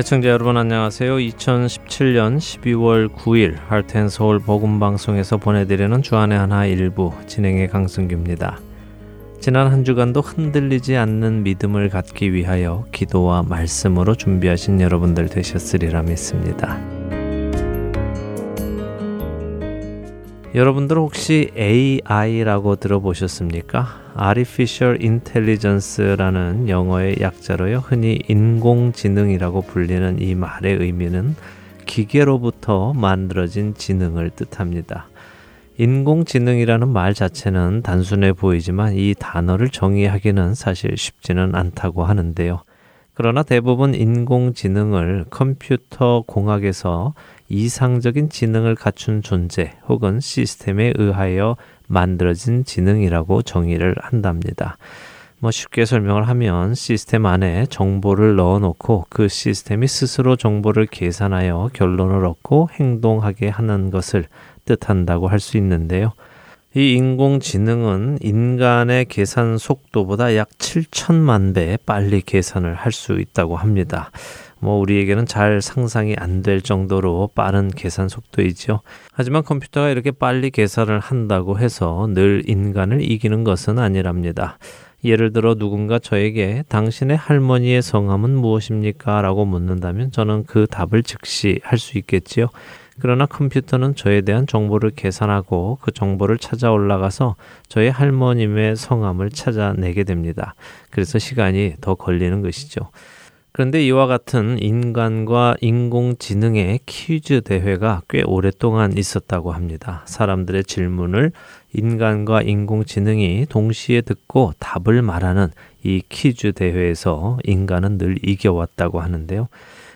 애청자 여러분 안녕하세요. 2017년 12월 9일 할텐 서울 복음 방송에서 보내드리는 주안의 하나 일부 진행의 강승규입니다. 지난 한 주간도 흔들리지 않는 믿음을 갖기 위하여 기도와 말씀으로 준비하신 여러분들 되셨으리라 믿습니다. 여러분들 혹시 AI라고 들어보셨습니까? Artificial Intelligence라는 영어의 약자로요. 흔히 인공지능이라고 불리는 이 말의 의미는 기계로부터 만들어진 지능을 뜻합니다. 인공지능이라는 말 자체는 단순해 보이지만 이 단어를 정의하기는 사실 쉽지는 않다고 하는데요. 그러나 대부분 인공지능을 컴퓨터 공학에서 이상적인 지능을 갖춘 존재 혹은 시스템에 의하여 만들어진 지능이라고 정의를 한답니다. 뭐 쉽게 설명을 하면 시스템 안에 정보를 넣어 놓고 그 시스템이 스스로 정보를 계산하여 결론을 얻고 행동하게 하는 것을 뜻한다고 할 수 있는데요. 이 인공지능은 인간의 계산 속도보다 약 7천만 배 빨리 계산을 할 수 있다고 합니다. 뭐 우리에게는 잘 상상이 안 될 정도로 빠른 계산 속도이죠. 하지만 컴퓨터가 이렇게 빨리 계산을 한다고 해서 늘 인간을 이기는 것은 아니랍니다. 예를 들어 누군가 저에게 당신의 할머니의 성함은 무엇입니까? 라고 묻는다면 저는 그 답을 즉시 할 수 있겠지요. 그러나 컴퓨터는 저에 대한 정보를 계산하고 그 정보를 찾아 올라가서 저의 할머님의 성함을 찾아내게 됩니다. 그래서 시간이 더 걸리는 것이죠. 그런데 이와 같은 인간과 인공지능의 퀴즈 대회가 꽤 오랫동안 있었다고 합니다. 사람들의 질문을 인간과 인공지능이 동시에 듣고 답을 말하는 이 퀴즈 대회에서 인간은 늘 이겨왔다고 하는데요.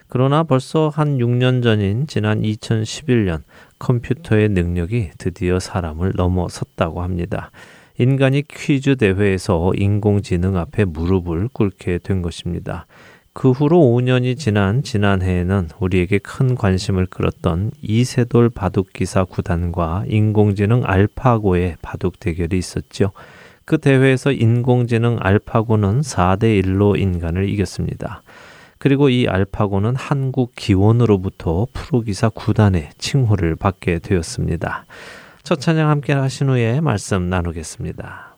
그러나 벌써 한 6년 전인 지난 2011년 컴퓨터의 능력이 드디어 사람을 넘어섰다고 합니다. 인간이 퀴즈 대회에서 인공지능 앞에 무릎을 꿇게 된 것입니다. 그 후로 5년이 지난 지난해에는 우리에게 큰 관심을 끌었던 이세돌 바둑기사 구단과 인공지능 알파고의 바둑 대결이 있었죠. 그 대회에서 인공지능 알파고는 4대 1로 인간을 이겼습니다. 그리고 이 알파고는 한국 기원으로부터 프로기사 구단의 칭호를 받게 되었습니다. 첫 찬양 함께 하신 후에 말씀 나누겠습니다.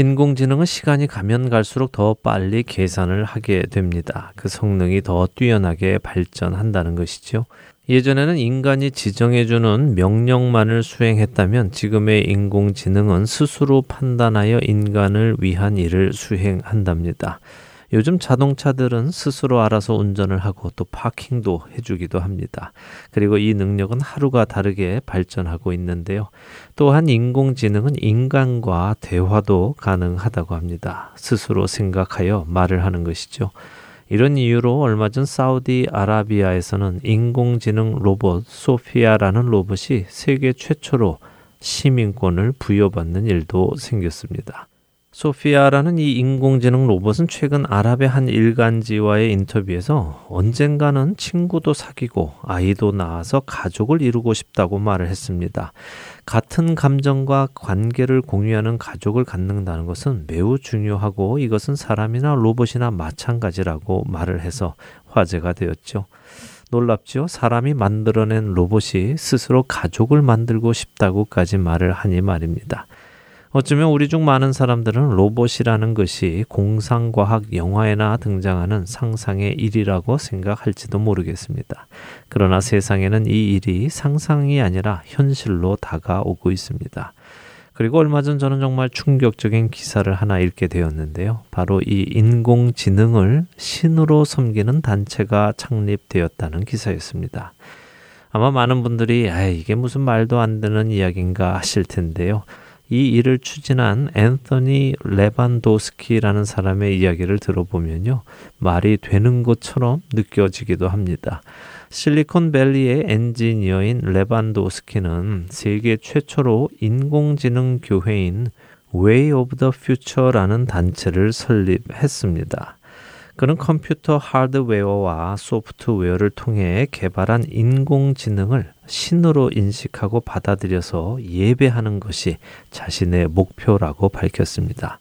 인공지능은 시간이 가면 갈수록 더 빨리 계산을 하게 됩니다. 그 성능이 더 뛰어나게 발전한다는 것이죠. 예전에는 인간이 지정해주는 명령만을 수행했다면 지금의 인공지능은 스스로 판단하여 인간을 위한 일을 수행한답니다. 요즘 자동차들은 스스로 알아서 운전을 하고 또 파킹도 해주기도 합니다. 그리고 이 능력은 하루가 다르게 발전하고 있는데요. 또한 인공지능은 인간과 대화도 가능하다고 합니다. 스스로 생각하여 말을 하는 것이죠. 이런 이유로 얼마 전 사우디 아라비아에서는 인공지능 로봇 소피아라는 로봇이 세계 최초로 시민권을 부여받는 일도 생겼습니다. 소피아라는 이 인공지능 로봇은 최근 아랍의 한 일간지와의 인터뷰에서 언젠가는 친구도 사귀고 아이도 낳아서 가족을 이루고 싶다고 말을 했습니다. 같은 감정과 관계를 공유하는 가족을 갖는다는 것은 매우 중요하고 이것은 사람이나 로봇이나 마찬가지라고 말을 해서 화제가 되었죠. 놀랍죠? 사람이 만들어낸 로봇이 스스로 가족을 만들고 싶다고까지 말을 하니 말입니다. 어쩌면 우리 중 많은 사람들은 로봇이라는 것이 공상과학 영화에나 등장하는 상상의 일이라고 생각할지도 모르겠습니다. 그러나 세상에는 이 일이 상상이 아니라 현실로 다가오고 있습니다. 그리고 얼마 전 저는 정말 충격적인 기사를 하나 읽게 되었는데요. 바로 이 인공지능을 신으로 섬기는 단체가 창립되었다는 기사였습니다. 아마 많은 분들이 아 이게 무슨 말도 안 되는 이야기인가 하실 텐데요. 이 일을 추진한 앤서니 레반도스키라는 사람의 이야기를 들어보면요. 말이 되는 것처럼 느껴지기도 합니다. 실리콘밸리의 엔지니어인 레반도스키는 세계 최초로 인공지능 교회인 Way of the Future라는 단체를 설립했습니다. 그는 컴퓨터 하드웨어와 소프트웨어를 통해 개발한 인공지능을 신으로 인식하고 받아들여서 예배하는 것이 자신의 목표라고 밝혔습니다.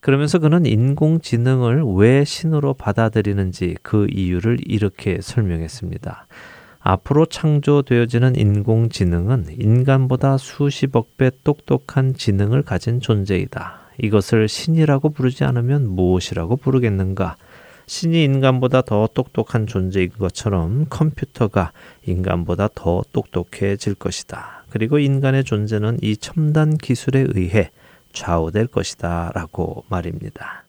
그러면서 그는 인공지능을 왜 신으로 받아들이는지 그 이유를 이렇게 설명했습니다. 앞으로 창조되어지는 인공지능은 인간보다 수십억 배 똑똑한 지능을 가진 존재이다. 이것을 신이라고 부르지 않으면 무엇이라고 부르겠는가? 신이 인간보다 더 똑똑한 존재인 것처럼 컴퓨터가 인간보다 더 똑똑해질 것이다. 그리고 인간의 존재는 이 첨단 기술에 의해 좌우될 것이다. 라고 말입니다.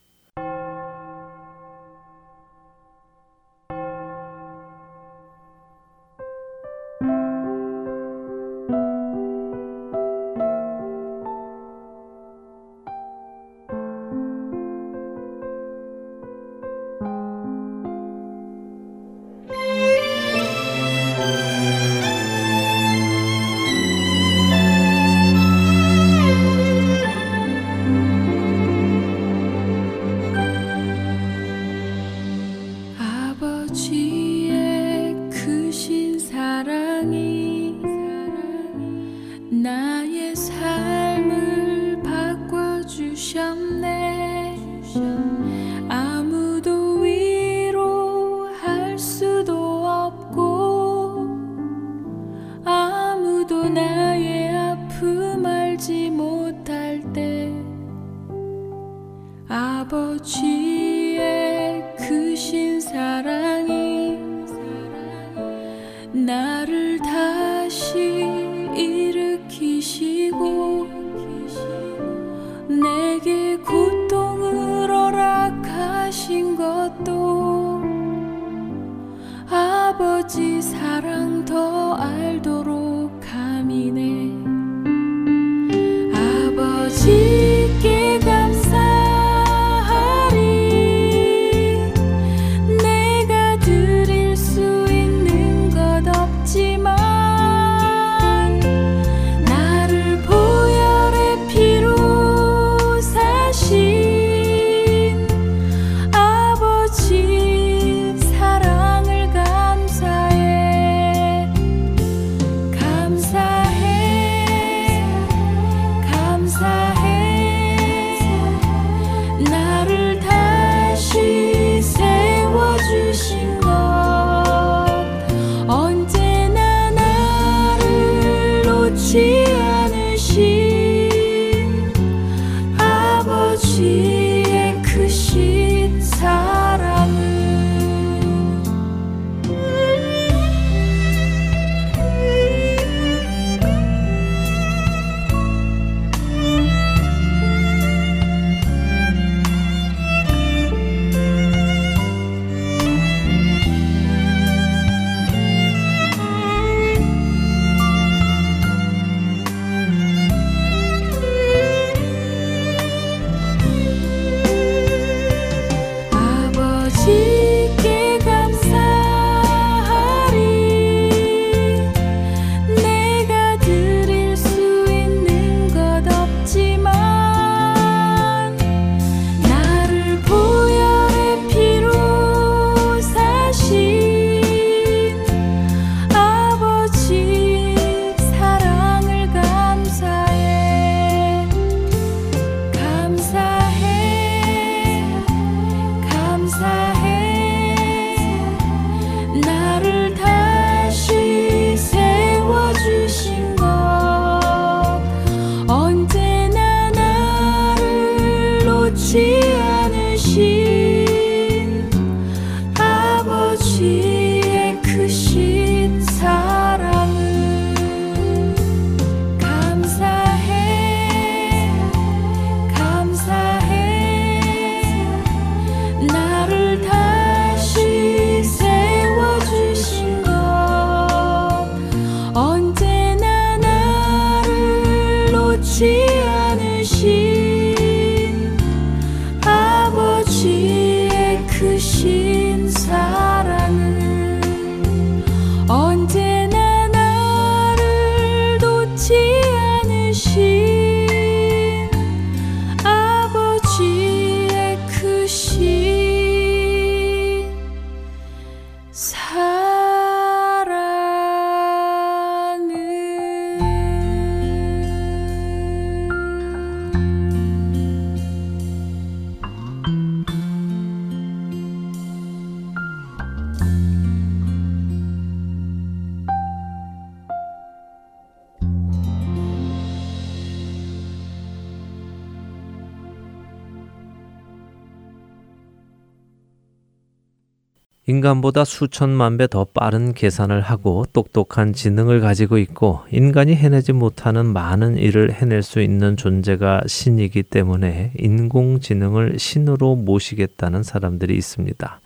인간보다 수천만 배 더 빠른 계산을 하고 똑똑한 지능을 가지고 있고 인간이 해내지 못하는 많은 일을 해낼 수 있는 존재가 신이기 때문에 인공지능을 신으로 모시겠다는 사람들이 있습니다.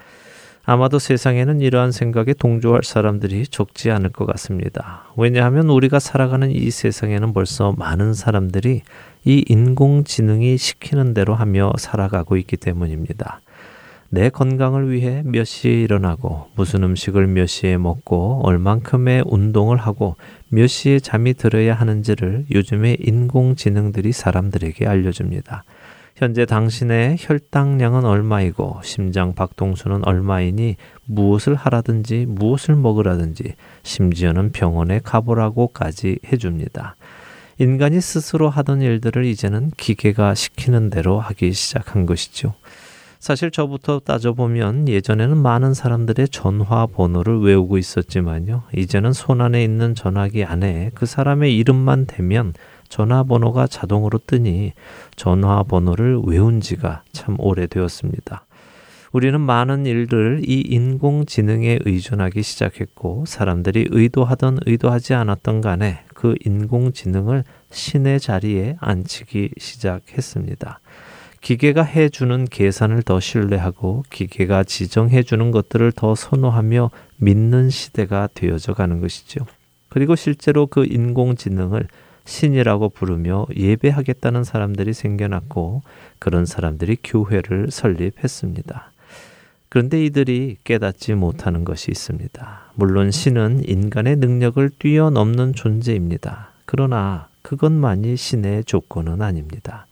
아마도 세상에는 이러한 생각에 동조할 사람들이 적지 않을 것 같습니다. 왜냐하면 우리가 살아가는 이 세상에는 벌써 많은 사람들이 이 인공지능이 시키는 대로 하며 살아가고 있기 때문입니다. 내 건강을 위해 몇 시에 일어나고 무슨 음식을 몇 시에 먹고 얼만큼의 운동을 하고 몇 시에 잠이 들어야 하는지를 요즘에 인공지능들이 사람들에게 알려줍니다. 현재 당신의 혈당량은 얼마이고 심장 박동수는 얼마이니 무엇을 하라든지 무엇을 먹으라든지 심지어는 병원에 가보라고까지 해줍니다. 인간이 스스로 하던 일들을 이제는 기계가 시키는 대로 하기 시작한 것이죠. 사실 저부터 따져보면 예전에는 많은 사람들의 전화번호를 외우고 있었지만요. 이제는 손안에 있는 전화기 안에 그 사람의 이름만 대면 전화번호가 자동으로 뜨니 전화번호를 외운 지가 참 오래되었습니다. 우리는 많은 일들 이 인공지능에 의존하기 시작했고 사람들이 의도하던 의도하지 않았던 간에 그 인공지능을 신의 자리에 앉히기 시작했습니다. 기계가 해주는 계산을 더 신뢰하고 기계가 지정해주는 것들을 더 선호하며 믿는 시대가 되어져 가는 것이죠. 그리고 실제로 그 인공지능을 신이라고 부르며 예배하겠다는 사람들이 생겨났고 그런 사람들이 교회를 설립했습니다. 그런데 이들이 깨닫지 못하는 것이 있습니다. 물론 신은 인간의 능력을 뛰어넘는 존재입니다. 그러나 그것만이 신의 조건은 아닙니다.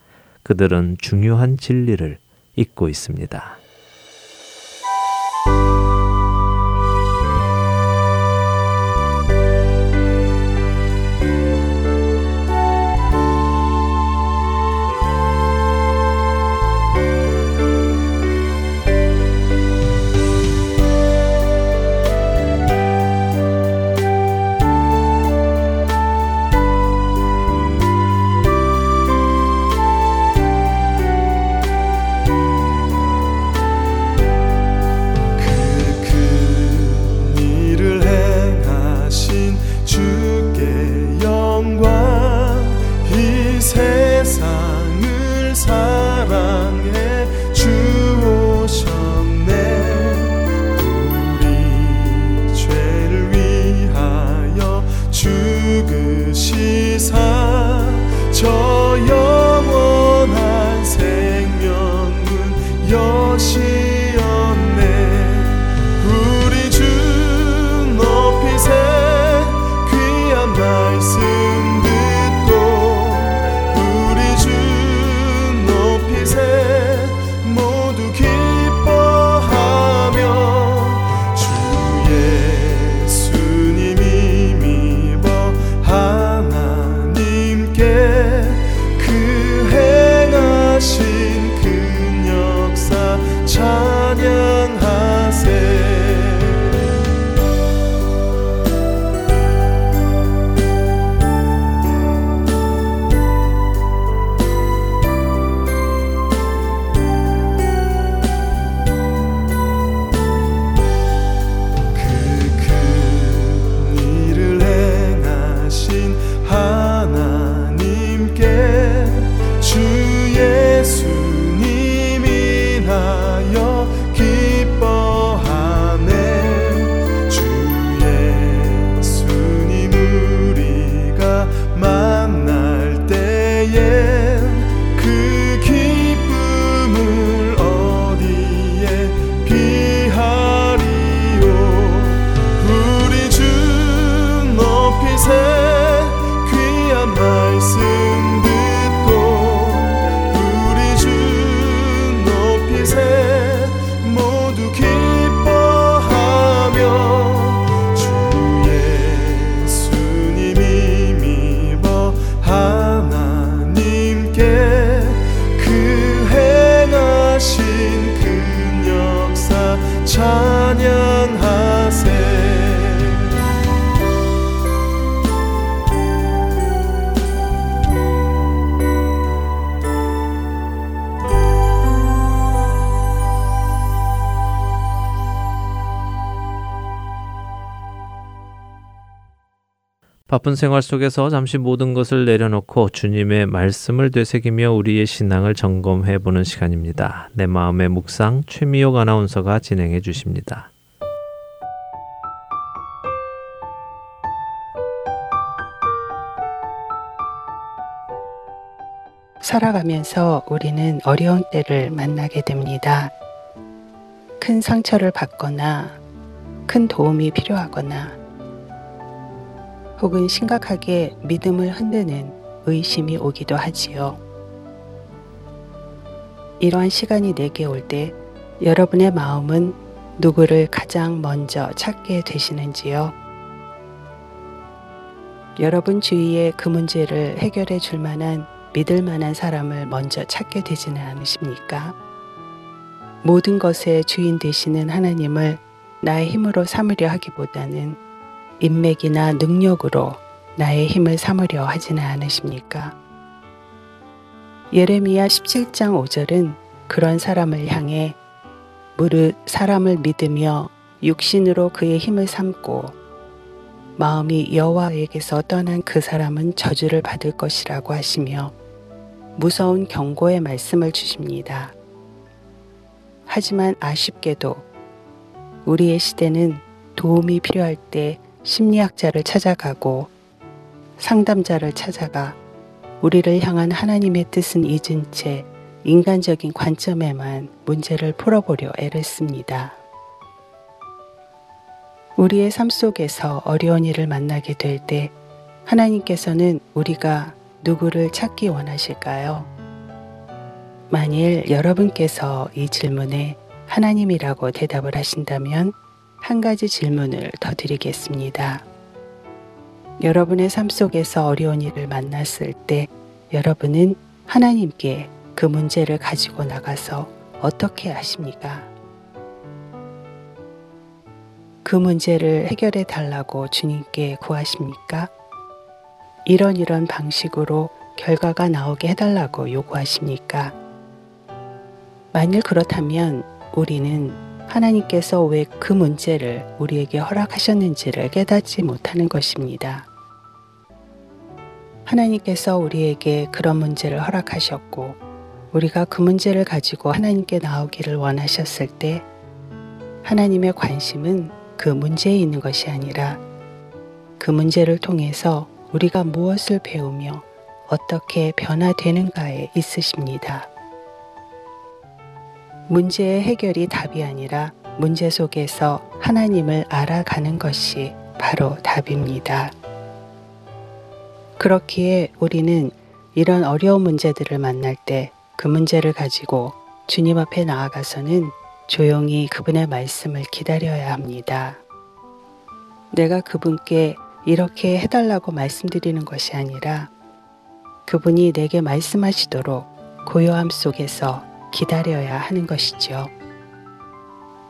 그들은 중요한 진리를 잊고 있습니다. 바쁜 생활 속에서 잠시 모든 것을 내려놓고 주님의 말씀을 되새기며 우리의 신앙을 점검해 보는 시간입니다. 내 마음의 묵상 최미옥 아나운서가 진행해 주십니다. 살아가면서 우리는 어려운 때를 만나게 됩니다. 큰 상처를 받거나 큰 도움이 필요하거나 혹은 심각하게 믿음을 흔드는 의심이 오기도 하지요. 이러한 시간이 내게 올 때 여러분의 마음은 누구를 가장 먼저 찾게 되시는지요? 여러분 주위에 그 문제를 해결해 줄 만한 믿을 만한 사람을 먼저 찾게 되지는 않으십니까? 모든 것의 주인 되시는 하나님을 나의 힘으로 삼으려 하기보다는 인맥이나 능력으로 나의 힘을 삼으려 하지는 않으십니까? 예레미야 17장 5절은 그런 사람을 향해 무릇 사람을 믿으며 육신으로 그의 힘을 삼고 마음이 여호와에게서 떠난 그 사람은 저주를 받을 것이라고 하시며 무서운 경고의 말씀을 주십니다. 하지만 아쉽게도 우리의 시대는 도움이 필요할 때 심리학자를 찾아가고 상담자를 찾아가 우리를 향한 하나님의 뜻은 잊은 채 인간적인 관점에만 문제를 풀어보려 애를 씁니다. 우리의 삶 속에서 어려운 일을 만나게 될 때 하나님께서는 우리가 누구를 찾기 원하실까요? 만일 여러분께서 이 질문에 하나님이라고 대답을 하신다면 한 가지 질문을 더 드리겠습니다. 여러분의 삶 속에서 어려운 일을 만났을 때 여러분은 하나님께 그 문제를 가지고 나가서 어떻게 하십니까? 그 문제를 해결해 달라고 주님께 구하십니까? 이런 이런 방식으로 결과가 나오게 해달라고 요구하십니까? 만일 그렇다면 우리는 하나님께서 왜 그 문제를 우리에게 허락하셨는지를 깨닫지 못하는 것입니다. 하나님께서 우리에게 그런 문제를 허락하셨고, 우리가 그 문제를 가지고 하나님께 나오기를 원하셨을 때, 하나님의 관심은 그 문제에 있는 것이 아니라 그 문제를 통해서 우리가 무엇을 배우며 어떻게 변화되는가에 있으십니다. 문제의 해결이 답이 아니라 문제 속에서 하나님을 알아가는 것이 바로 답입니다. 그렇기에 우리는 이런 어려운 문제들을 만날 때 그 문제를 가지고 주님 앞에 나아가서는 조용히 그분의 말씀을 기다려야 합니다. 내가 그분께 이렇게 해달라고 말씀드리는 것이 아니라 그분이 내게 말씀하시도록 고요함 속에서 기다려야 하는 것이죠.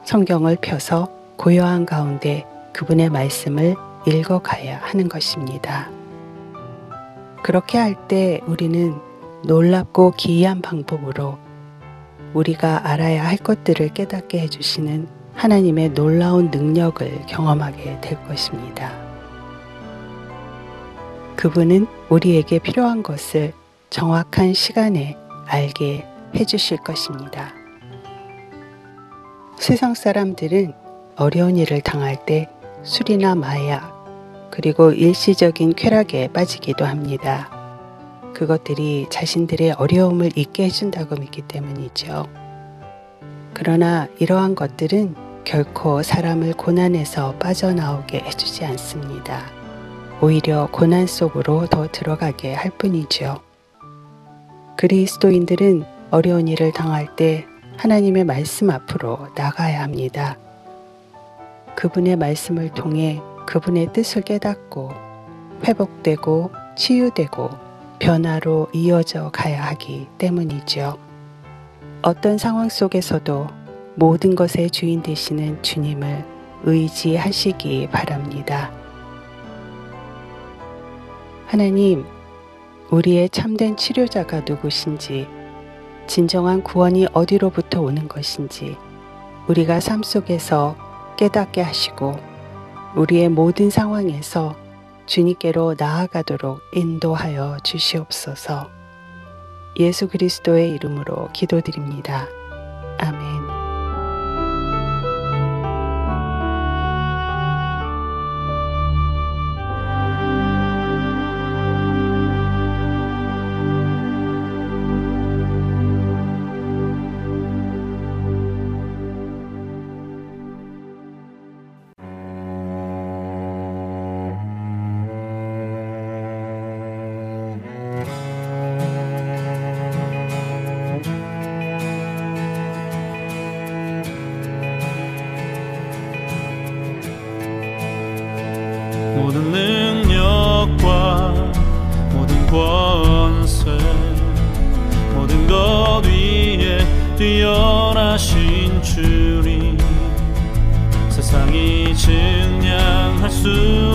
성경을 펴서 고요한 가운데 그분의 말씀을 읽어가야 하는 것입니다. 그렇게 할 때 우리는 놀랍고 기이한 방법으로 우리가 알아야 할 것들을 깨닫게 해주시는 하나님의 놀라운 능력을 경험하게 될 것입니다. 그분은 우리에게 필요한 것을 정확한 시간에 알게 해주실 것입니다. 세상 사람들은 어려운 일을 당할 때 술이나 마약, 그리고 일시적인 쾌락에 빠지기도 합니다. 그것들이 자신들의 어려움을 잊게 해준다고 믿기 때문이죠. 그러나 이러한 것들은 결코 사람을 고난에서 빠져나오게 해주지 않습니다. 오히려 고난 속으로 더 들어가게 할 뿐이죠. 그리스도인들은 어려운 일을 당할 때 하나님의 말씀 앞으로 나가야 합니다. 그분의 말씀을 통해 그분의 뜻을 깨닫고 회복되고 치유되고 변화로 이어져 가야 하기 때문이죠. 어떤 상황 속에서도 모든 것의 주인 되시는 주님을 의지하시기 바랍니다. 하나님, 우리의 참된 치료자가 누구신지 진정한 구원이 어디로부터 오는 것인지 우리가 삶 속에서 깨닫게 하시고 우리의 모든 상황에서 주님께로 나아가도록 인도하여 주시옵소서. 예수 그리스도의 이름으로 기도드립니다. 아멘. 뛰어나신 주님 세상이 증량할 수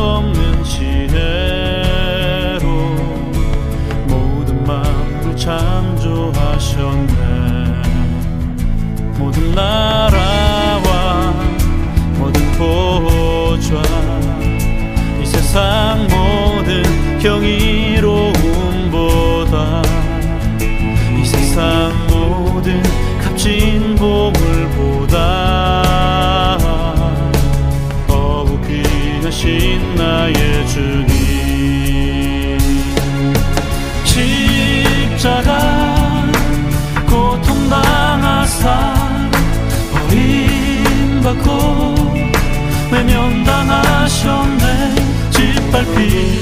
외면당하셨네. 짓밟힌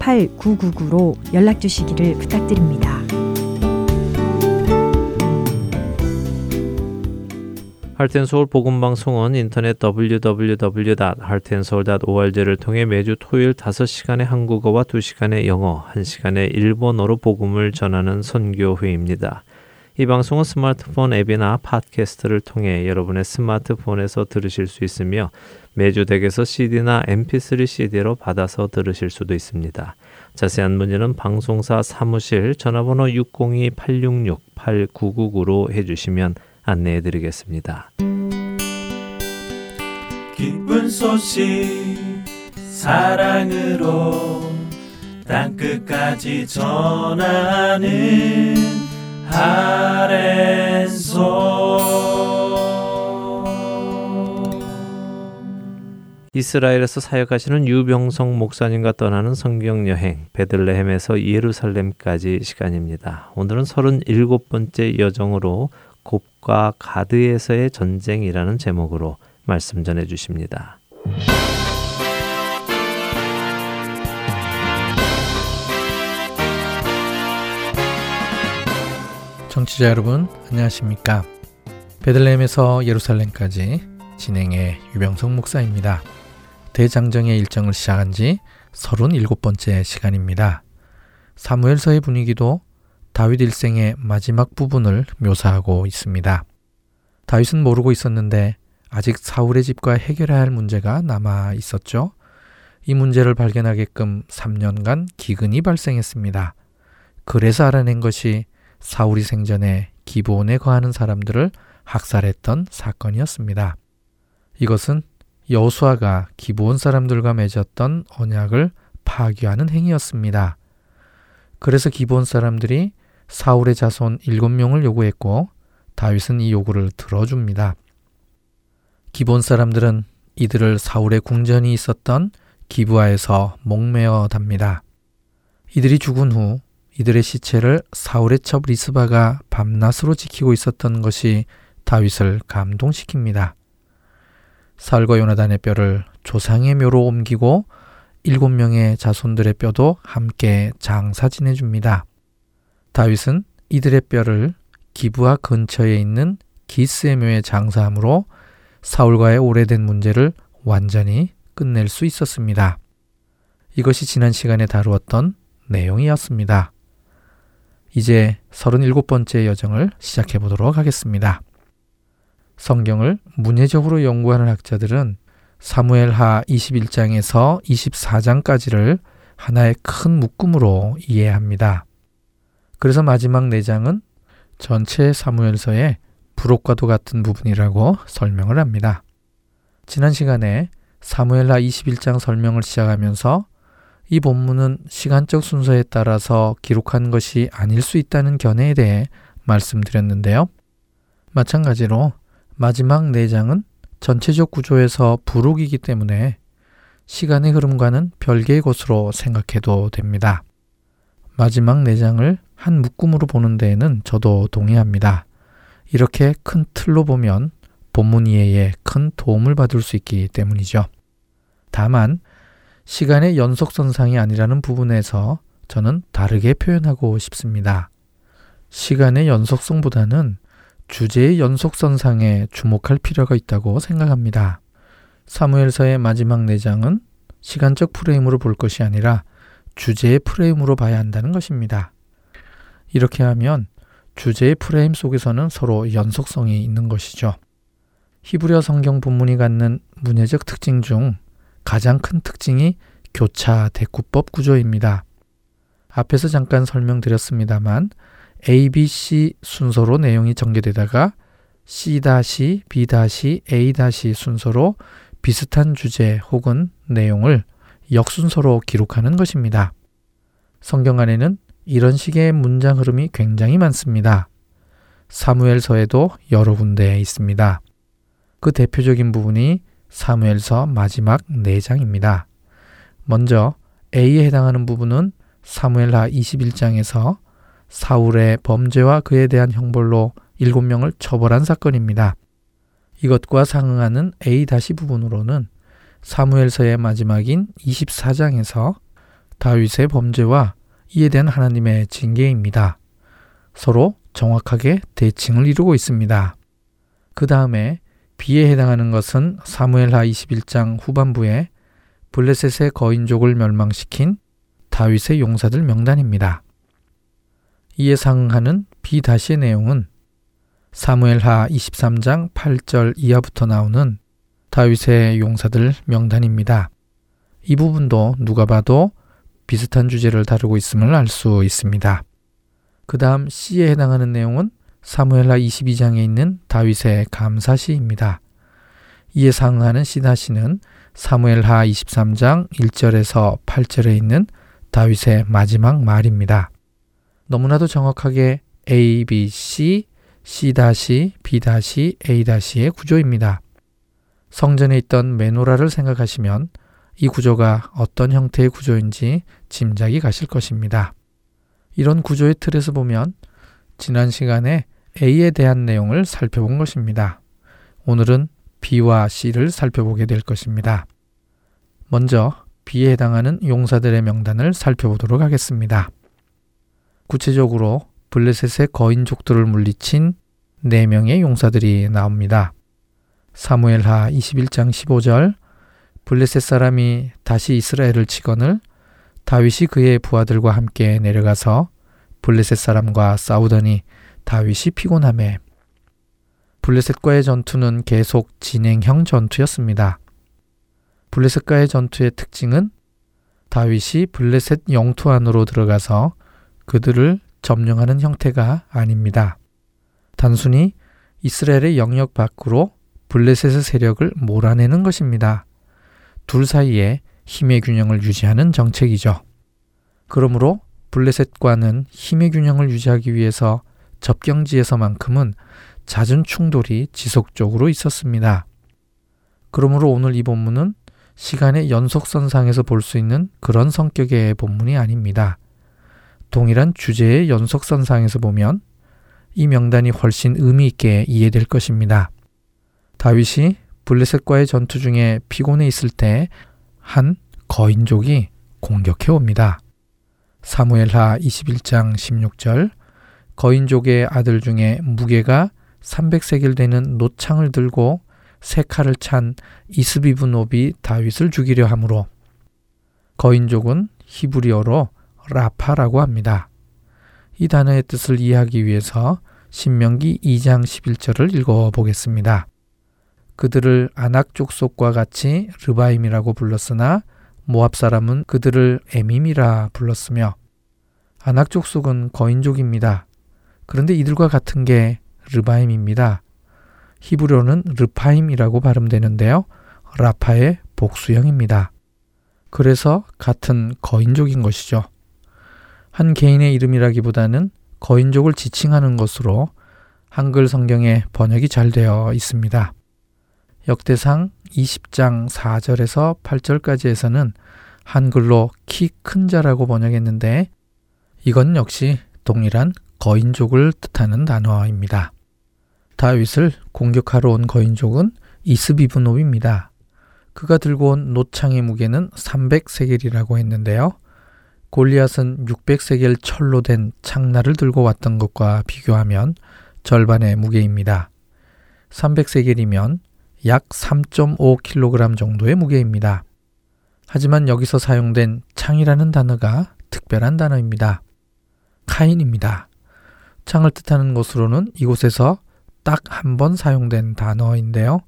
602-866-8999로 연락 주시기를 부탁드립니다. 할텐서울 복음방송은 인터넷 www.할텐서울.org를 통해 매주 토요일 5시간의 한국어와 2시간의 영어, 1시간의 일본어로 복음을 전하는 선교회입니다. 이 방송은 스마트폰 앱이나 팟캐스트를 통해 여러분의 스마트폰에서 들으실 수 있으며 매주 댁에서 CD나 MP3 CD로 받아서 들으실 수도 있습니다. 자세한 문의는 방송사 사무실 전화번호 602-866-8999로 해주시면 안내해 드리겠습니다. 기쁜 소식 사랑으로 땅끝까지 전하는 이스라엘에서 사역하시는 유병성 목사님과 떠나는 성경 여행 베들레헴에서 예루살렘까지 시간입니다. 오늘은 37번째 여정으로 곱과 가드에서의 전쟁이라는 제목으로 말씀 전해 주십니다. 청취자 여러분 안녕하십니까 베들레헴에서 예루살렘까지 진행의 유병성 목사입니다. 대장정의 일정을 시작한 지 37번째 시간입니다. 사무엘서의 분위기도 다윗 일생의 마지막 부분을 묘사하고 있습니다. 다윗은 모르고 있었는데 아직 사울의 집과 해결해야 할 문제가 남아 있었죠. 이 문제를 발견하게끔 3년간 기근이 발생했습니다. 그래서 알아낸 것이 사울이 생전에 기브온에 거하는 사람들을 학살했던 사건이었습니다. 이것은 여수아가 기브온 사람들과 맺었던 언약을 파괴하는 행위였습니다. 그래서 기브온 사람들이 사울의 자손 일곱 명을 요구했고 다윗은 이 요구를 들어줍니다. 기본 사람들은 이들을 사울의 궁전이 있었던 기부하에서 목매어 답니다. 이들이 죽은 후 이들의 시체를 사울의 첩 리스바가 밤낮으로 지키고 있었던 것이 다윗을 감동시킵니다. 사울과 요나단의 뼈를 조상의 묘로 옮기고 일곱 명의 자손들의 뼈도 함께 장사 지내줍니다. 다윗은 이들의 뼈를 기부하 근처에 있는 기스의 묘에 장사함으로 사울과의 오래된 문제를 완전히 끝낼 수 있었습니다. 이것이 지난 시간에 다루었던 내용이었습니다. 이제 37번째 여정을 시작해 보도록 하겠습니다. 성경을 문예적으로 연구하는 학자들은 사무엘하 21장에서 24장까지를 하나의 큰 묶음으로 이해합니다. 그래서 마지막 4장은 전체 사무엘서의 부록과도 같은 부분이라고 설명을 합니다. 지난 시간에 사무엘하 21장 설명을 시작하면서 이 본문은 시간적 순서에 따라서 기록한 것이 아닐 수 있다는 견해에 대해 말씀드렸는데요. 마찬가지로 마지막 4장은 전체적 구조에서 부록이기 때문에 시간의 흐름과는 별개의 것으로 생각해도 됩니다. 마지막 4장을 한 묶음으로 보는 데에는 저도 동의합니다. 이렇게 큰 틀로 보면 본문 이해에 큰 도움을 받을 수 있기 때문이죠. 다만 시간의 연속선상이 아니라는 부분에서 저는 다르게 표현하고 싶습니다. 시간의 연속성보다는 주제의 연속선상에 주목할 필요가 있다고 생각합니다. 사무엘서의 마지막 4장은 시간적 프레임으로 볼 것이 아니라 주제의 프레임으로 봐야 한다는 것입니다. 이렇게 하면 주제의 프레임 속에서는 서로 연속성이 있는 것이죠. 히브리어 성경 본문이 갖는 문예적 특징 중 가장 큰 특징이 교차 대구법 구조입니다. 앞에서 잠깐 설명드렸습니다만 A, B, C 순서로 내용이 전개되다가 C-, B-, A- 순서로 비슷한 주제 혹은 내용을 역순서로 기록하는 것입니다. 성경 안에는 이런 식의 문장 흐름이 굉장히 많습니다. 사무엘서에도 여러 군데 있습니다. 그 대표적인 부분이 사무엘서 마지막 4장입니다. 먼저 A에 해당하는 부분은 사무엘하 21장에서 사울의 범죄와 그에 대한 형벌로 7명을 처벌한 사건입니다. 이것과 상응하는 A- 부분으로는 사무엘서의 마지막인 24장에서 다윗의 범죄와 이에 대한 하나님의 징계입니다. 서로 정확하게 대칭을 이루고 있습니다. 그 다음에 B에 해당하는 것은 사무엘하 21장 후반부에 블레셋의 거인족을 멸망시킨 다윗의 용사들 명단입니다. 상응하는 B-의 내용은 사무엘하 23장 8절 이하부터 나오는 다윗의 용사들 명단입니다. 이 부분도 누가 봐도 비슷한 주제를 다루고 있음을 알 수 있습니다. 그 다음 C에 해당하는 내용은 사무엘하 22장에 있는 다윗의 감사시입니다. 이에 상응하는 C는 사무엘하 23장 1절에서 8절에 있는 다윗의 마지막 말입니다. 너무나도 정확하게 A, B, C, C-, B-, A-의 구조입니다. 성전에 있던 메노라를 생각하시면 이 구조가 어떤 형태의 구조인지 짐작이 가실 것입니다. 이런 구조의 틀에서 보면 지난 시간에 A에 대한 내용을 살펴본 것입니다. 오늘은 B와 C를 살펴보게 될 것입니다. 먼저 B에 해당하는 용사들의 명단을 살펴보도록 하겠습니다. 구체적으로 블레셋의 거인족들을 물리친 4명의 용사들이 나옵니다. 사무엘하 21장 15절 블레셋 사람이 다시 이스라엘을 치거늘 다윗이 그의 부하들과 함께 내려가서 블레셋 사람과 싸우더니 다윗이 피곤함에 블레셋과의 전투는 계속 진행형 전투였습니다. 블레셋과의 전투의 특징은 다윗이 블레셋 영토 안으로 들어가서 그들을 점령하는 형태가 아닙니다. 단순히 이스라엘의 영역 밖으로 블레셋의 세력을 몰아내는 것입니다. 둘 사이에 힘의 균형을 유지하는 정책이죠. 그러므로 블레셋과는 힘의 균형을 유지하기 위해서 접경지에서만큼은 잦은 충돌이 지속적으로 있었습니다. 그러므로 오늘 이 본문은 시간의 연속선상에서 볼 수 있는 그런 성격의 본문이 아닙니다. 동일한 주제의 연속선상에서 보면 이 명단이 훨씬 의미 있게 이해될 것입니다. 다윗이 블레셋과의 전투 중에 피곤해 있을 때 한 거인족이 공격해 옵니다. 사무엘하 21장 16절 거인족의 아들 중에 무게가 300세겔 되는 노창을 들고 세 칼을 찬 이스비브노비 다윗을 죽이려 하므로 거인족은 히브리어로 라파라고 합니다. 이 단어의 뜻을 이해하기 위해서 신명기 2장 11절을 읽어 보겠습니다. 그들을 아낙 족속과 같이 르바임이라고 불렀으나 모압 사람은 그들을 에밈이라 불렀으며 아낙 족속은 거인족입니다. 그런데 이들과 같은 게 르바임입니다. 히브리어는 르파임이라고 발음되는데요. 라파의 복수형입니다. 그래서 같은 거인족인 것이죠. 한 개인의 이름이라기보다는 거인족을 지칭하는 것으로 한글 성경에 번역이 잘 되어 있습니다. 역대상 20장 4절에서 8절까지에서는 한글로 키 큰 자라고 번역했는데 이건 역시 동일한 거인족을 뜻하는 단어입니다. 다윗을 공격하러 온 거인족은 이스비브노입니다. 그가 들고 온 노창의 무게는 300세겔이라고 했는데요. 골리앗은 600세겔 철로 된 창날을 들고 왔던 것과 비교하면 절반의 무게입니다. 300세겔이면 약 3.5kg 정도의 무게입니다. 하지만 여기서 사용된 창이라는 단어가 특별한 단어입니다. 카인입니다. 창을 뜻하는 것으로는 이곳에서 딱 한 번 사용된 단어인데요.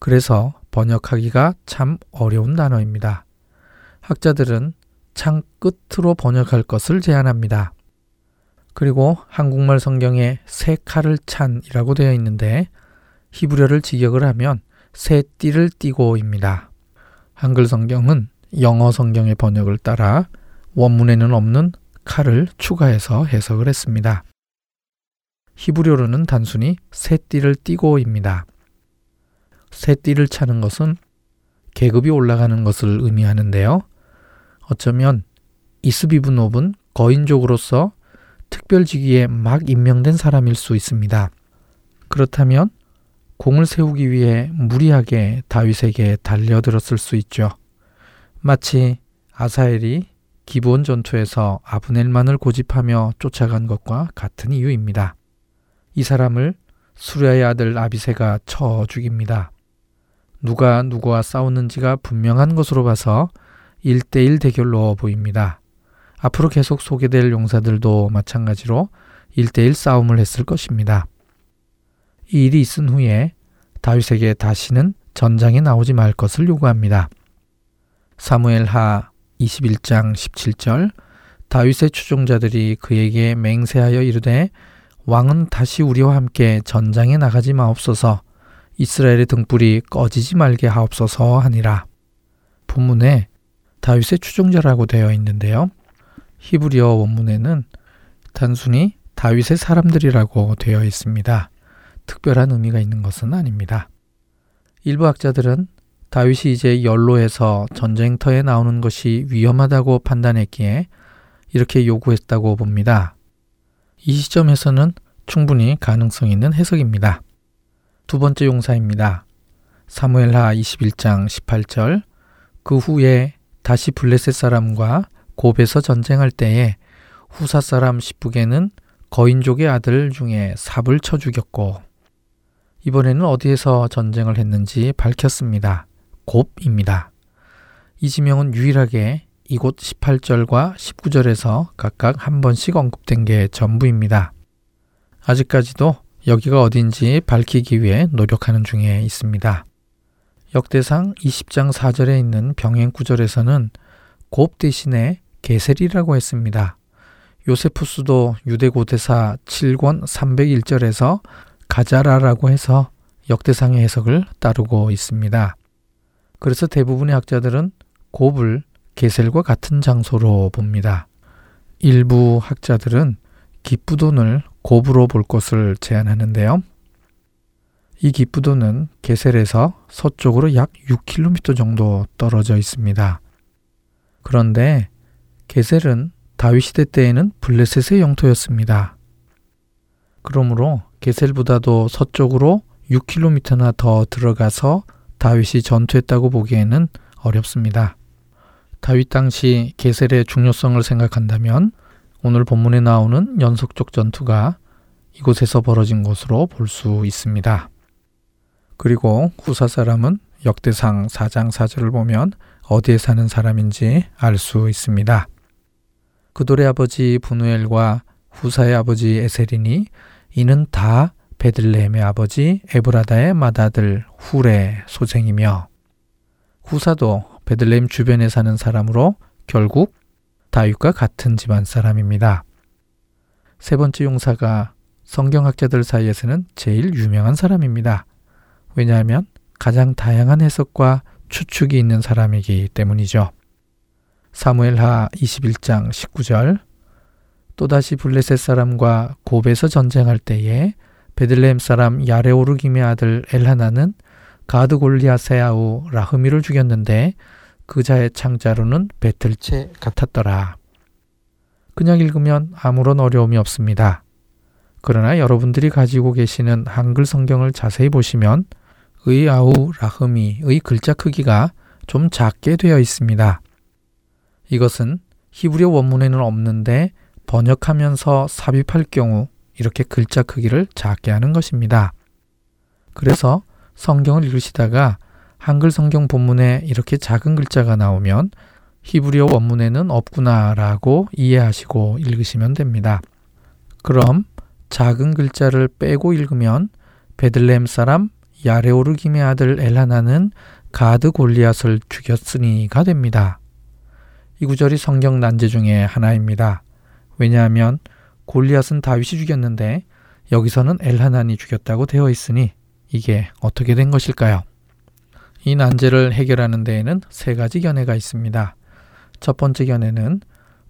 그래서 번역하기가 참 어려운 단어입니다. 학자들은 창 끝으로 번역할 것을 제안합니다. 그리고 한국말 성경에 새 칼을 찬이라고 되어 있는데 히브리어를 직역을 하면 새 띠를 띠고입니다. 한글 성경은 영어 성경의 번역을 따라 원문에는 없는 칼을 추가해서 해석을 했습니다. 히브리어로는 단순히 새 띠를 띠고입니다. 새 띠를 차는 것은 계급이 올라가는 것을 의미하는데요. 어쩌면 이스비브노브는 거인족으로서 특별 직위에 막 임명된 사람일 수 있습니다. 그렇다면 공을 세우기 위해 무리하게 다윗에게 달려들었을 수 있죠. 마치 아사엘이 기본 전투에서 아브넬만을 고집하며 쫓아간 것과 같은 이유입니다. 이 사람을 수랴의 아들 아비세가 쳐 죽입니다. 누가 누구와 싸웠는지가 분명한 것으로 봐서 1대1 대결로 보입니다. 앞으로 계속 소개될 용사들도 마찬가지로 1대1 싸움을 했을 것입니다. 이 일이 있은 후에 다윗에게 다시는 전장에 나오지 말 것을 요구합니다. 사무엘하 21장 17절 다윗의 추종자들이 그에게 맹세하여 이르되 왕은 다시 우리와 함께 전장에 나가지 마옵소서 이스라엘의 등불이 꺼지지 말게 하옵소서 하니라. 본문에 다윗의 추종자라고 되어 있는데요. 히브리어 원문에는 단순히 다윗의 사람들이라고 되어 있습니다. 특별한 의미가 있는 것은 아닙니다. 일부 학자들은 다윗이 이제 연로해서 전쟁터에 나오는 것이 위험하다고 판단했기에 이렇게 요구했다고 봅니다. 이 시점에서는 충분히 가능성 있는 해석입니다. 두 번째 용사입니다. 사무엘하 21장 18절 그 후에 다시 블레셋 사람과 곱에서 전쟁할 때에 후사 사람 시북에는 거인족의 아들 중에 삽을 쳐 죽였고 이번에는 어디에서 전쟁을 했는지 밝혔습니다. 곱입니다. 이 지명은 유일하게 이곳 18절과 19절에서 각각 한 번씩 언급된 게 전부입니다. 아직까지도 여기가 어딘지 밝히기 위해 노력하는 중에 있습니다. 역대상 20장 4절에 있는 병행 구절에서는 곱 대신에 게셀이라고 했습니다. 요세푸스도 유대고대사 7권 301절에서 가자라라고 해서 역대상의 해석을 따르고 있습니다. 그래서 대부분의 학자들은 곱을 게셀과 같은 장소로 봅니다. 일부 학자들은 기쁘돈을 곱으로 볼 것을 제안하는데요. 이 기쁘돈은 게셀에서 서쪽으로 약 6km 정도 떨어져 있습니다. 그런데 게셀은 다윗 시대 때에는 블레셋의 영토였습니다. 그러므로 게셀보다도 서쪽으로 6km나 더 들어가서 다윗이 전투했다고 보기에는 어렵습니다. 다윗 당시 게셀의 중요성을 생각한다면 오늘 본문에 나오는 연속적 전투가 이곳에서 벌어진 것으로 볼 수 있습니다. 그리고 후사 사람은 역대상 4장 4절을 보면 어디에 사는 사람인지 알 수 있습니다. 그돌의 아버지 분우엘과 후사의 아버지 에셀이니 이는 다 베들레헴의 아버지 에브라다의 맏아들 후레 소생이며 후사도 베들레헴 주변에 사는 사람으로 결국 다윗과 같은 집안 사람입니다. 세 번째 용사가 성경학자들 사이에서는 제일 유명한 사람입니다. 왜냐하면 가장 다양한 해석과 추측이 있는 사람이기 때문이죠. 사무엘하 21장 19절 또다시 블레셋 사람과 곱에서 전쟁할 때에 베들레헴 사람 야레오르김의 아들 엘하나는 가드 골리앗의 아우 라흐미를 죽였는데 그 자의 창자로는 배틀채 같았더라. 그냥 읽으면 아무런 어려움이 없습니다. 그러나 여러분들이 가지고 계시는 한글 성경을 자세히 보시면 의 아우 라흐미의 글자 크기가 좀 작게 되어 있습니다. 이것은 히브리어 원문에는 없는데 번역하면서 삽입할 경우 이렇게 글자 크기를 작게 하는 것입니다. 그래서 성경을 읽으시다가 한글 성경 본문에 이렇게 작은 글자가 나오면 히브리어 원문에는 없구나라고 이해하시고 읽으시면 됩니다. 그럼 작은 글자를 빼고 읽으면 베들레헴 사람 야레오르김의 아들 엘하나는 가드 골리앗을 죽였으니가 됩니다. 이 구절이 성경 난제 중에 하나입니다. 왜냐하면 골리앗은 다윗이 죽였는데 여기서는 엘하난이 죽였다고 되어 있으니 이게 어떻게 된 것일까요? 이 난제를 해결하는 데에는 세 가지 견해가 있습니다. 첫 번째 견해는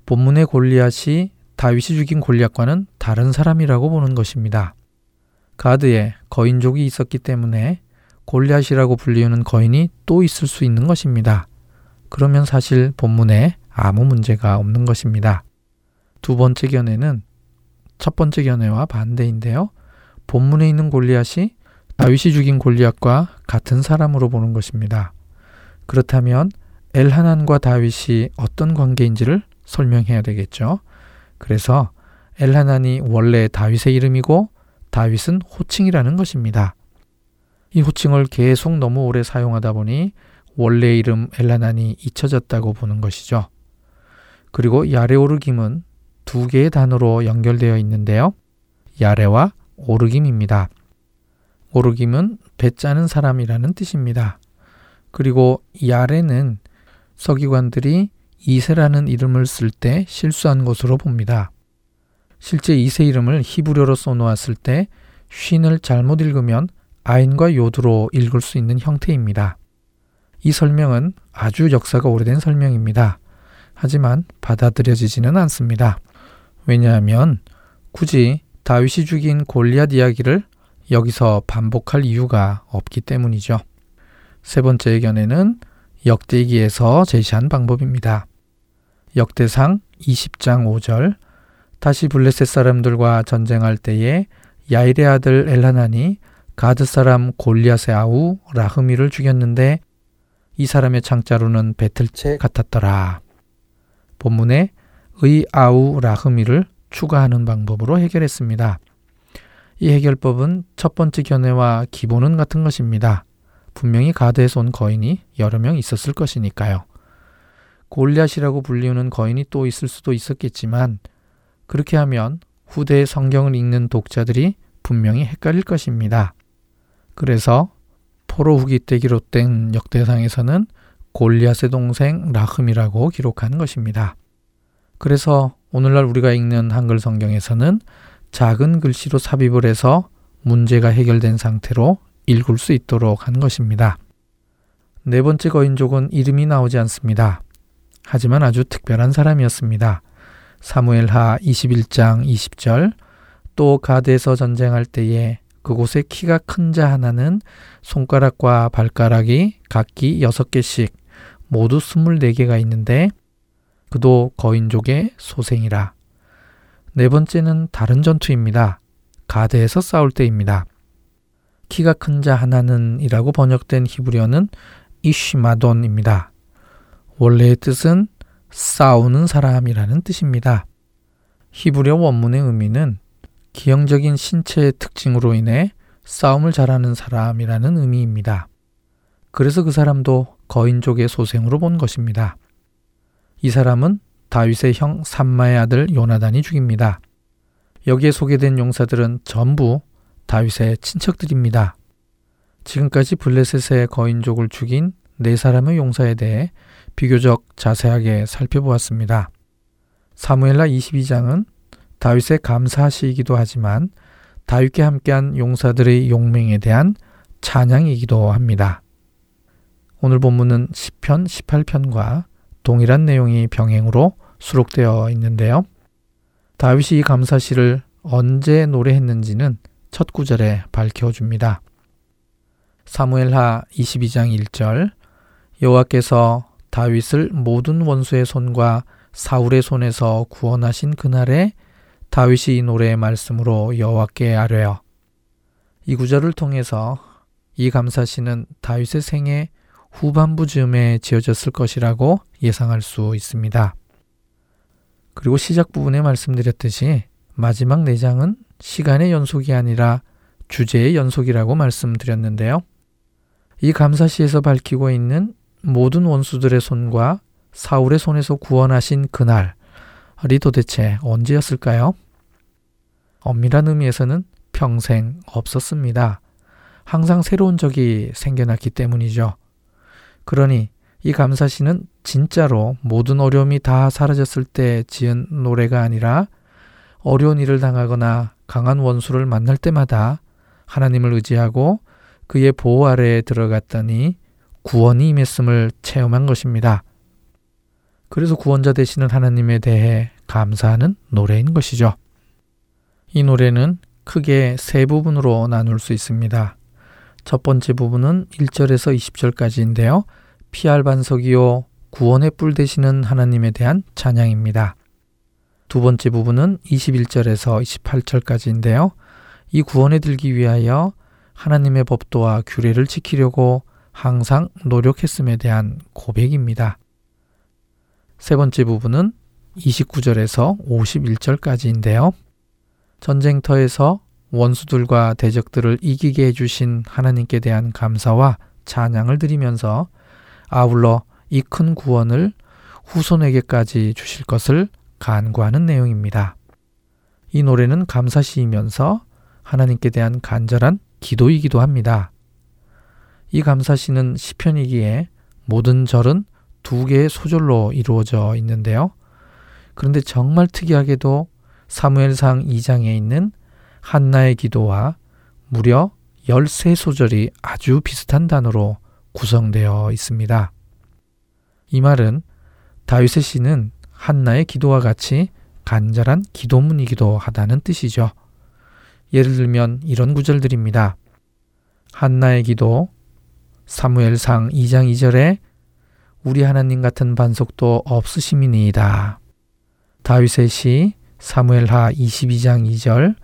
본문의 골리앗이 다윗이 죽인 골리앗과는 다른 사람이라고 보는 것입니다. 가드에 거인족이 있었기 때문에 골리앗이라고 불리우는 거인이 또 있을 수 있는 것입니다. 그러면 사실 본문에 아무 문제가 없는 것입니다. 두 번째 견해는 첫 번째 견해와 반대인데요. 본문에 있는 골리앗이 다윗이 죽인 골리앗과 같은 사람으로 보는 것입니다. 그렇다면 엘하난과 다윗이 어떤 관계인지를 설명해야 되겠죠. 그래서 엘하난이 원래 다윗의 이름이고 다윗은 호칭이라는 것입니다. 이 호칭을 계속 너무 오래 사용하다 보니 원래 이름 엘라난이 잊혀졌다고 보는 것이죠. 그리고 야레오르김은 두 개의 단어로 연결되어 있는데요. 야레와 오르김입니다. 오르김은 배 짜는 사람이라는 뜻입니다. 그리고 야레는 서기관들이 이세라는 이름을 쓸 때 실수한 것으로 봅니다. 실제 이세 이름을 히브리어로 써놓았을 때 쉰을 잘못 읽으면 아인과 요드로 읽을 수 있는 형태입니다. 이 설명은 아주 역사가 오래된 설명입니다. 하지만 받아들여지지는 않습니다. 왜냐하면 굳이 다윗이 죽인 골리앗 이야기를 여기서 반복할 이유가 없기 때문이죠. 세 번째 의견에는 역대기에서 제시한 방법입니다. 역대상 20장 5절 다시 블레셋 사람들과 전쟁할 때에 야일의 아들 엘하나니 가드 사람 골리앗의 아우 라흐미를 죽였는데 이 사람의 창자로는 배틀채 같았더라. 본문에 의 아우 라흐미를 추가하는 방법으로 해결했습니다. 이 해결법은 첫 번째 견해와 기본은 같은 것입니다. 분명히 가드에서 온 거인이 여러 명 있었을 것이니까요. 골리앗이라고 불리우는 거인이 또 있을 수도 있었겠지만 그렇게 하면 후대의 성경을 읽는 독자들이 분명히 헷갈릴 것입니다. 그래서 포로 후기 때 기록된 역대상에서는 골리앗의 동생 라흠이라고 기록한 것입니다. 그래서 오늘날 우리가 읽는 한글 성경에서는 작은 글씨로 삽입을 해서 문제가 해결된 상태로 읽을 수 있도록 한 것입니다. 네 번째 거인족은 이름이 나오지 않습니다. 하지만 아주 특별한 사람이었습니다. 사무엘하 21장 20절 또 가드에서 전쟁할 때에 그곳에 키가 큰 자 하나는 손가락과 발가락이 각기 6개씩 모두 24개가 있는데 그도 거인족의 소생이라. 네 번째는 다른 전투입니다. 가드에서 싸울 때입니다. 키가 큰 자 하나는 이라고 번역된 히브리어는 이쉬마돈입니다. 원래의 뜻은 싸우는 사람이라는 뜻입니다. 히브리어 원문의 의미는 기형적인 신체의 특징으로 인해 싸움을 잘하는 사람이라는 의미입니다. 그래서 그 사람도 거인족의 소생으로 본 것입니다. 이 사람은 다윗의 형 삼마의 아들 요나단이 죽입니다. 여기에 소개된 용사들은 전부 다윗의 친척들입니다. 지금까지 블레셋의 거인족을 죽인 네 사람의 용사에 대해 비교적 자세하게 살펴보았습니다. 사무엘라 22장은 다윗의 감사시이기도 하지만 다윗과 함께한 용사들의 용맹에 대한 찬양이기도 합니다. 오늘 본문은 10편, 18편과 동일한 내용이 병행으로 수록되어 있는데요. 다윗이 이 감사시를 언제 노래했는지는 첫 구절에 밝혀줍니다. 사무엘하 22장 1절 여호와께서 다윗을 모든 원수의 손과 사울의 손에서 구원하신 그날에 다윗이 이 노래의 말씀으로 여호와께 아뢰어 이 구절을 통해서 이 감사시는 다윗의 생애 후반부 즈음에 지어졌을 것이라고 예상할 수 있습니다. 그리고 시작 부분에 말씀드렸듯이 마지막 네 장은 시간의 연속이 아니라 주제의 연속이라고 말씀드렸는데요. 이 감사시에서 밝히고 있는 모든 원수들의 손과 사울의 손에서 구원하신 그날이 도대체 언제였을까요? 엄밀한 의미에서는 평생 없었습니다. 항상 새로운 적이 생겨났기 때문이죠. 그러니 이 감사시는 진짜로 모든 어려움이 다 사라졌을 때 지은 노래가 아니라 어려운 일을 당하거나 강한 원수를 만날 때마다 하나님을 의지하고 그의 보호 아래에 들어갔더니 구원이 임했음을 체험한 것입니다. 그래서 구원자 되시는 하나님에 대해 감사하는 노래인 것이죠. 이 노래는 크게 세 부분으로 나눌 수 있습니다. 첫 번째 부분은 1절에서 20절까지인데요. 피할 반석이요 구원의 뿔 되시는 하나님에 대한 찬양입니다. 두 번째 부분은 21절에서 28절까지인데요. 이 구원에 들기 위하여 하나님의 법도와 규례를 지키려고 항상 노력했음에 대한 고백입니다. 세 번째 부분은 29절에서 51절까지인데요. 전쟁터에서 원수들과 대적들을 이기게 해주신 하나님께 대한 감사와 찬양을 드리면서 아울러 이 큰 구원을 후손에게까지 주실 것을 간구하는 내용입니다. 이 노래는 감사시이면서 하나님께 대한 간절한 기도이기도 합니다. 이 감사시는 시편이기에 모든 절은 두 개의 소절로 이루어져 있는데요. 그런데 정말 특이하게도 사무엘상 2장에 있는 한나의 기도와 무려 13소절이 아주 비슷한 단어로 구성되어 있습니다. 이 말은 다윗의 시는 한나의 기도와 같이 간절한 기도문이기도 하다는 뜻이죠. 예를 들면 이런 구절들입니다. 한나의 기도, 사무엘상 2장 2절에 우리 하나님 같은 반석도 없으심이니이다. 다윗의 시 사무엘하 22장 2절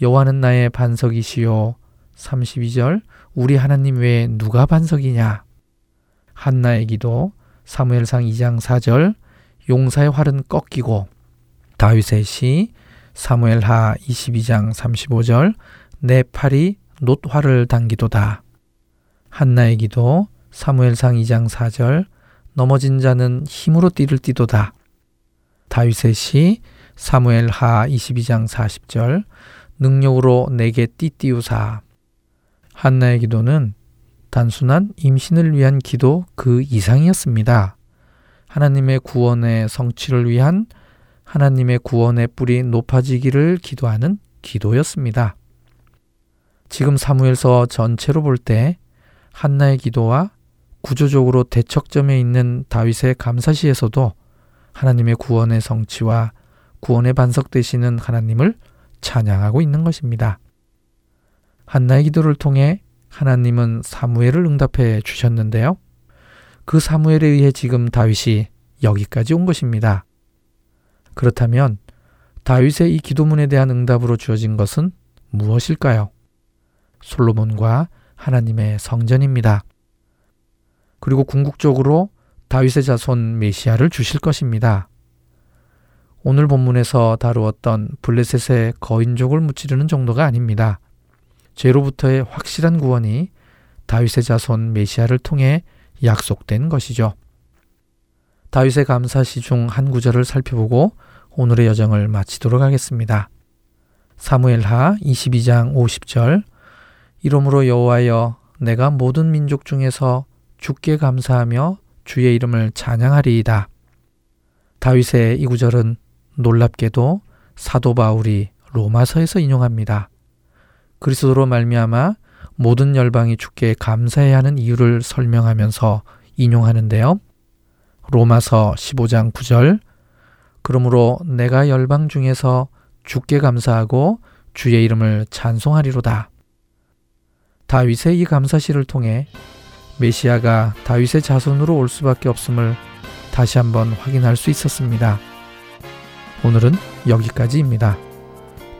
여호와는 나의 반석이시요. 32절 우리 하나님 외에 누가 반석이냐? 한나의 기도 사무엘상 2장 4절 용사의 활은 꺾이고 다윗의 시 사무엘하 22장 35절 내 팔이 놋활을 당기도다 한나의 기도 사무엘상 2장 4절 넘어진 자는 힘으로 띠를 띠도다 다윗의 시 사무엘 하 22장 40절 능력으로 내게 띠띠우사 한나의 기도는 단순한 임신을 위한 기도 그 이상이었습니다. 하나님의 구원의 성취를 위한 하나님의 구원의 뿔이 높아지기를 기도하는 기도였습니다. 지금 사무엘서 전체로 볼 때 한나의 기도와 구조적으로 대척점에 있는 다윗의 감사시에서도 하나님의 구원의 성취와 구원의 반석 되시는 하나님을 찬양하고 있는 것입니다. 한나의 기도를 통해 하나님은 사무엘을 응답해 주셨는데요. 그 사무엘에 의해 지금 다윗이 여기까지 온 것입니다. 그렇다면 다윗의 이 기도문에 대한 응답으로 주어진 것은 무엇일까요? 솔로몬과 하나님의 성전입니다. 그리고 궁극적으로 다윗의 자손 메시아를 주실 것입니다. 오늘 본문에서 다루었던 블레셋의 거인족을 무찌르는 정도가 아닙니다. 죄로부터의 확실한 구원이 다윗의 자손 메시아를 통해 약속된 것이죠. 다윗의 감사시 중 한 구절을 살펴보고 오늘의 여정을 마치도록 하겠습니다. 사무엘하 22장 50절 이러므로 여호와여 내가 모든 민족 중에서 주께 감사하며 주의 이름을 찬양하리이다. 다윗의 이 구절은 놀랍게도 사도 바울이 로마서에서 인용합니다. 그리스도로 말미암아 모든 열방이 주께 감사해야 하는 이유를 설명하면서 인용하는데요. 로마서 15장 9절 그러므로 내가 열방 중에서 주께 감사하고 주의 이름을 찬송하리로다. 다윗의 이 감사시를 통해 메시아가 다윗의 자손으로 올 수밖에 없음을 다시 한번 확인할 수 있었습니다. 오늘은 여기까지입니다.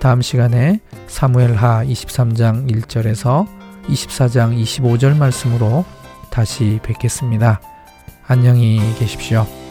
다음 시간에 사무엘하 23장 1절에서 24장 25절 말씀으로 다시 뵙겠습니다. 안녕히 계십시오.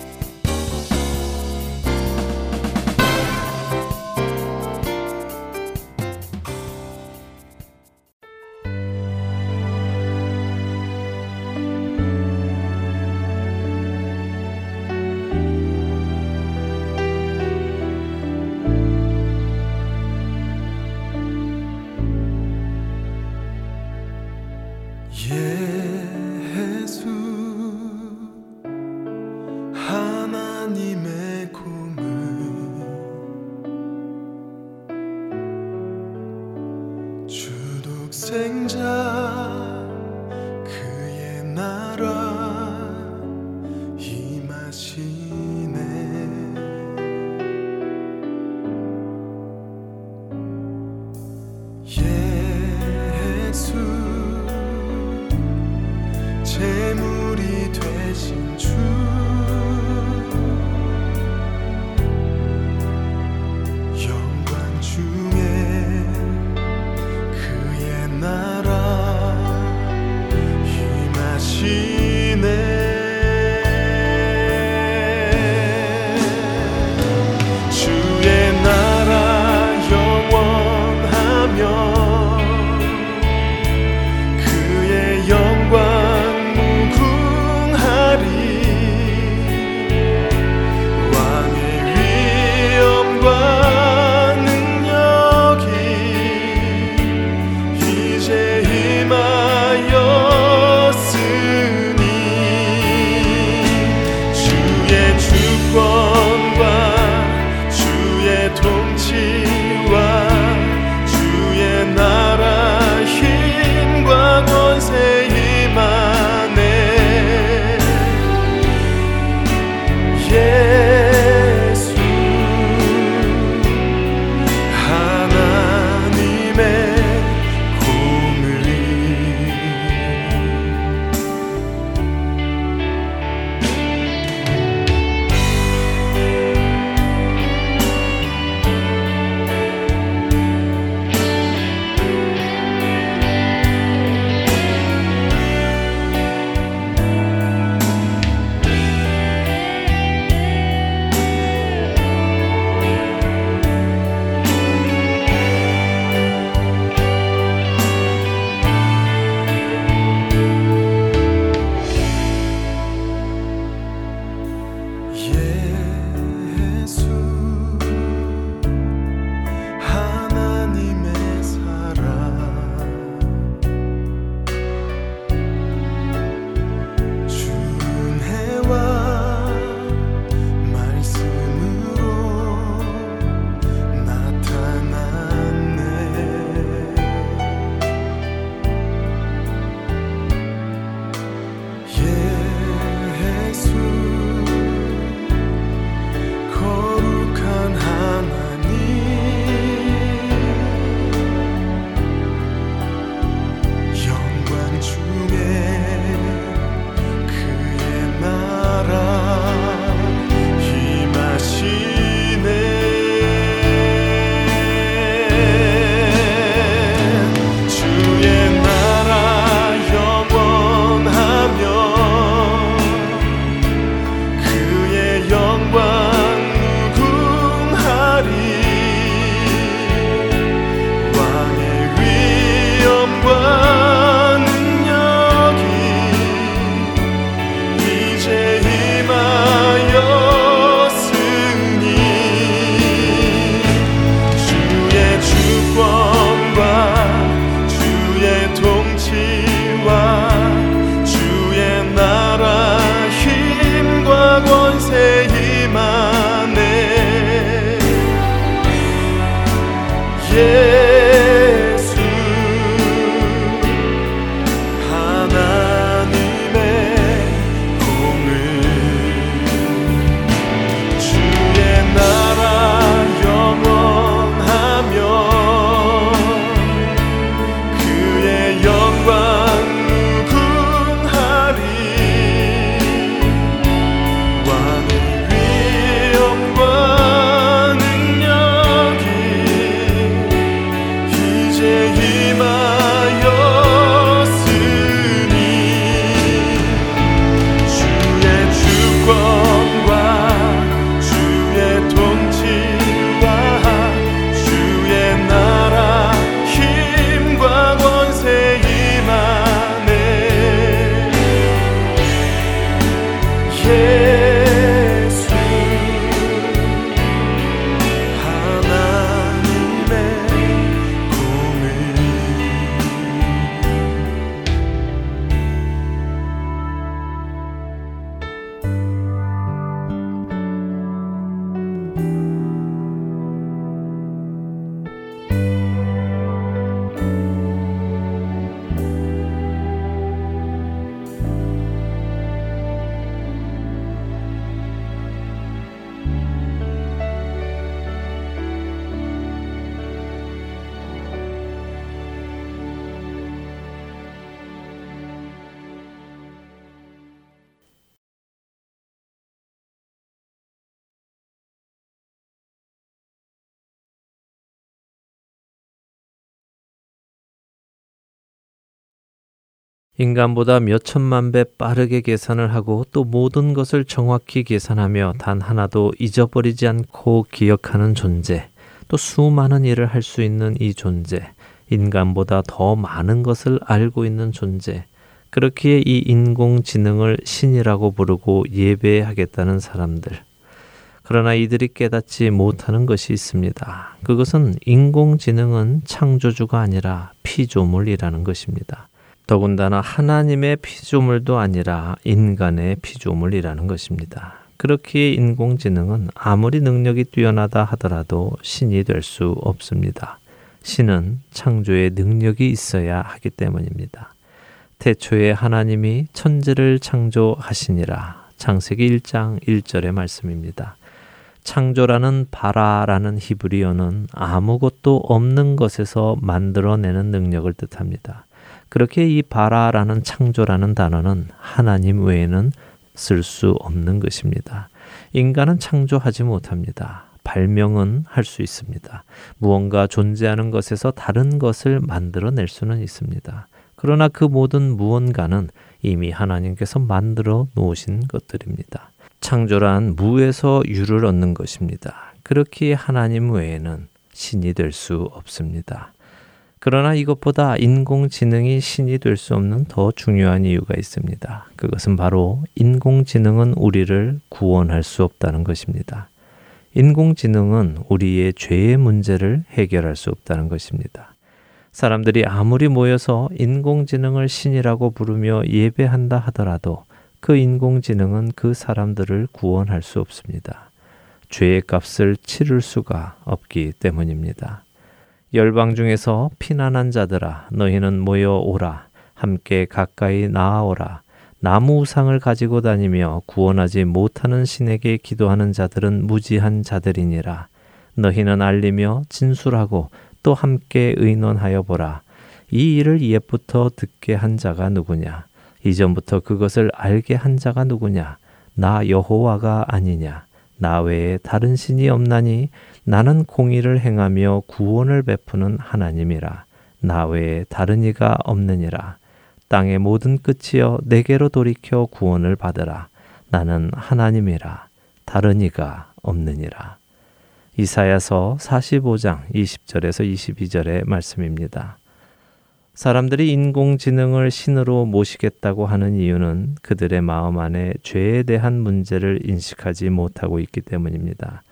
인간보다 몇 천만 배 빠르게 계산을 하고 또 모든 것을 정확히 계산하며 단 하나도 잊어버리지 않고 기억하는 존재, 또 수많은 일을 할 수 있는 이 존재, 인간보다 더 많은 것을 알고 있는 존재, 그렇기에 이 인공지능을 신이라고 부르고 예배하겠다는 사람들. 그러나 이들이 깨닫지 못하는 것이 있습니다. 그것은 인공지능은 창조주가 아니라 피조물이라는 것입니다. 더군다나 하나님의 피조물도 아니라 인간의 피조물이라는 것입니다. 그렇기에 인공지능은 아무리 능력이 뛰어나다 하더라도 신이 될 수 없습니다. 신은 창조의 능력이 있어야 하기 때문입니다. 태초에 하나님이 천지를 창조하시니라. 창세기 1장 1절의 말씀입니다. 창조라는 바라라는 히브리어는 아무것도 없는 것에서 만들어내는 능력을 뜻합니다. 그렇게 이 바라라는 창조라는 단어는 하나님 외에는 쓸 수 없는 것입니다. 인간은 창조하지 못합니다. 발명은 할 수 있습니다. 무언가 존재하는 것에서 다른 것을 만들어낼 수는 있습니다. 그러나 그 모든 무언가는 이미 하나님께서 만들어 놓으신 것들입니다. 창조란 무에서 유를 얻는 것입니다. 그렇기에 하나님 외에는 신이 될 수 없습니다. 그러나 이것보다 인공지능이 신이 될 수 없는 더 중요한 이유가 있습니다. 그것은 바로 인공지능은 우리를 구원할 수 없다는 것입니다. 인공지능은 우리의 죄의 문제를 해결할 수 없다는 것입니다. 사람들이 아무리 모여서 인공지능을 신이라고 부르며 예배한다 하더라도 그 인공지능은 그 사람들을 구원할 수 없습니다. 죄의 값을 치를 수가 없기 때문입니다. 열방 중에서 피난한 자들아 너희는 모여 오라 함께 가까이 나아오라 나무 우상을 가지고 다니며 구원하지 못하는 신에게 기도하는 자들은 무지한 자들이니라. 너희는 알리며 진술하고 또 함께 의논하여 보라. 이 일을 옛부터 듣게 한 자가 누구냐? 이전부터 그것을 알게 한 자가 누구냐? 나 여호와가 아니냐? 나 외에 다른 신이 없나니 나는 공의를 행하며 구원을 베푸는 하나님이라. 나 외에 다른 이가 없느니라. 땅의 모든 끝이여 내게로 돌이켜 구원을 받으라. 나는 하나님이라. 다른 이가 없느니라. 이사야서 45장 20절에서 22절의 말씀입니다. 사람들이 인공지능을 신으로 모시겠다고 하는 이유는 그들의 마음 안에 죄에 대한 문제를 인식하지 못하고 있기 때문입니다.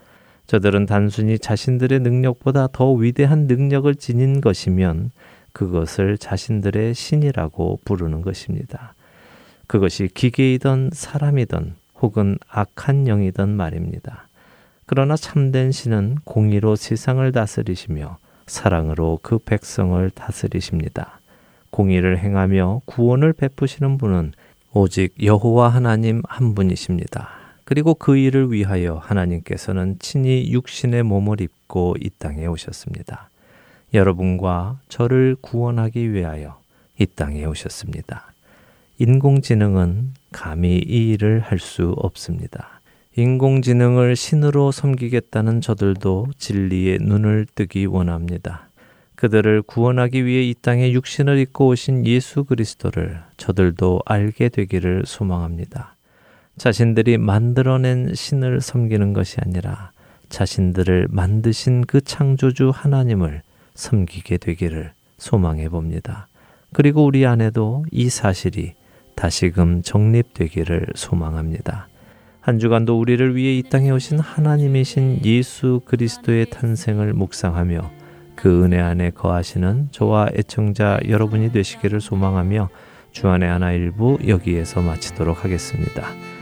저들은 단순히 자신들의 능력보다 더 위대한 능력을 지닌 것이면 그것을 자신들의 신이라고 부르는 것입니다. 그것이 기계이든 사람이든 혹은 악한 영이든 말입니다. 그러나 참된 신은 공의로 세상을 다스리시며 사랑으로 그 백성을 다스리십니다. 공의를 행하며 구원을 베푸시는 분은 오직 여호와 하나님 한 분이십니다. 그리고 그 일을 위하여 하나님께서는 친히 육신의 몸을 입고 이 땅에 오셨습니다. 여러분과 저를 구원하기 위하여 이 땅에 오셨습니다. 인공지능은 감히 이 일을 할 수 없습니다. 인공지능을 신으로 섬기겠다는 저들도 진리의 눈을 뜨기 원합니다. 그들을 구원하기 위해 이 땅에 육신을 입고 오신 예수 그리스도를 저들도 알게 되기를 소망합니다. 자신들이 만들어낸 신을 섬기는 것이 아니라 자신들을 만드신 그 창조주 하나님을 섬기게 되기를 소망해 봅니다. 그리고 우리 안에도 이 사실이 다시금 정립되기를 소망합니다. 한 주간도 우리를 위해 이 땅에 오신 하나님이신 예수 그리스도의 탄생을 묵상하며 그 은혜 안에 거하시는 저와 애청자 여러분이 되시기를 소망하며 주안의 하나 일부 여기에서 마치도록 하겠습니다.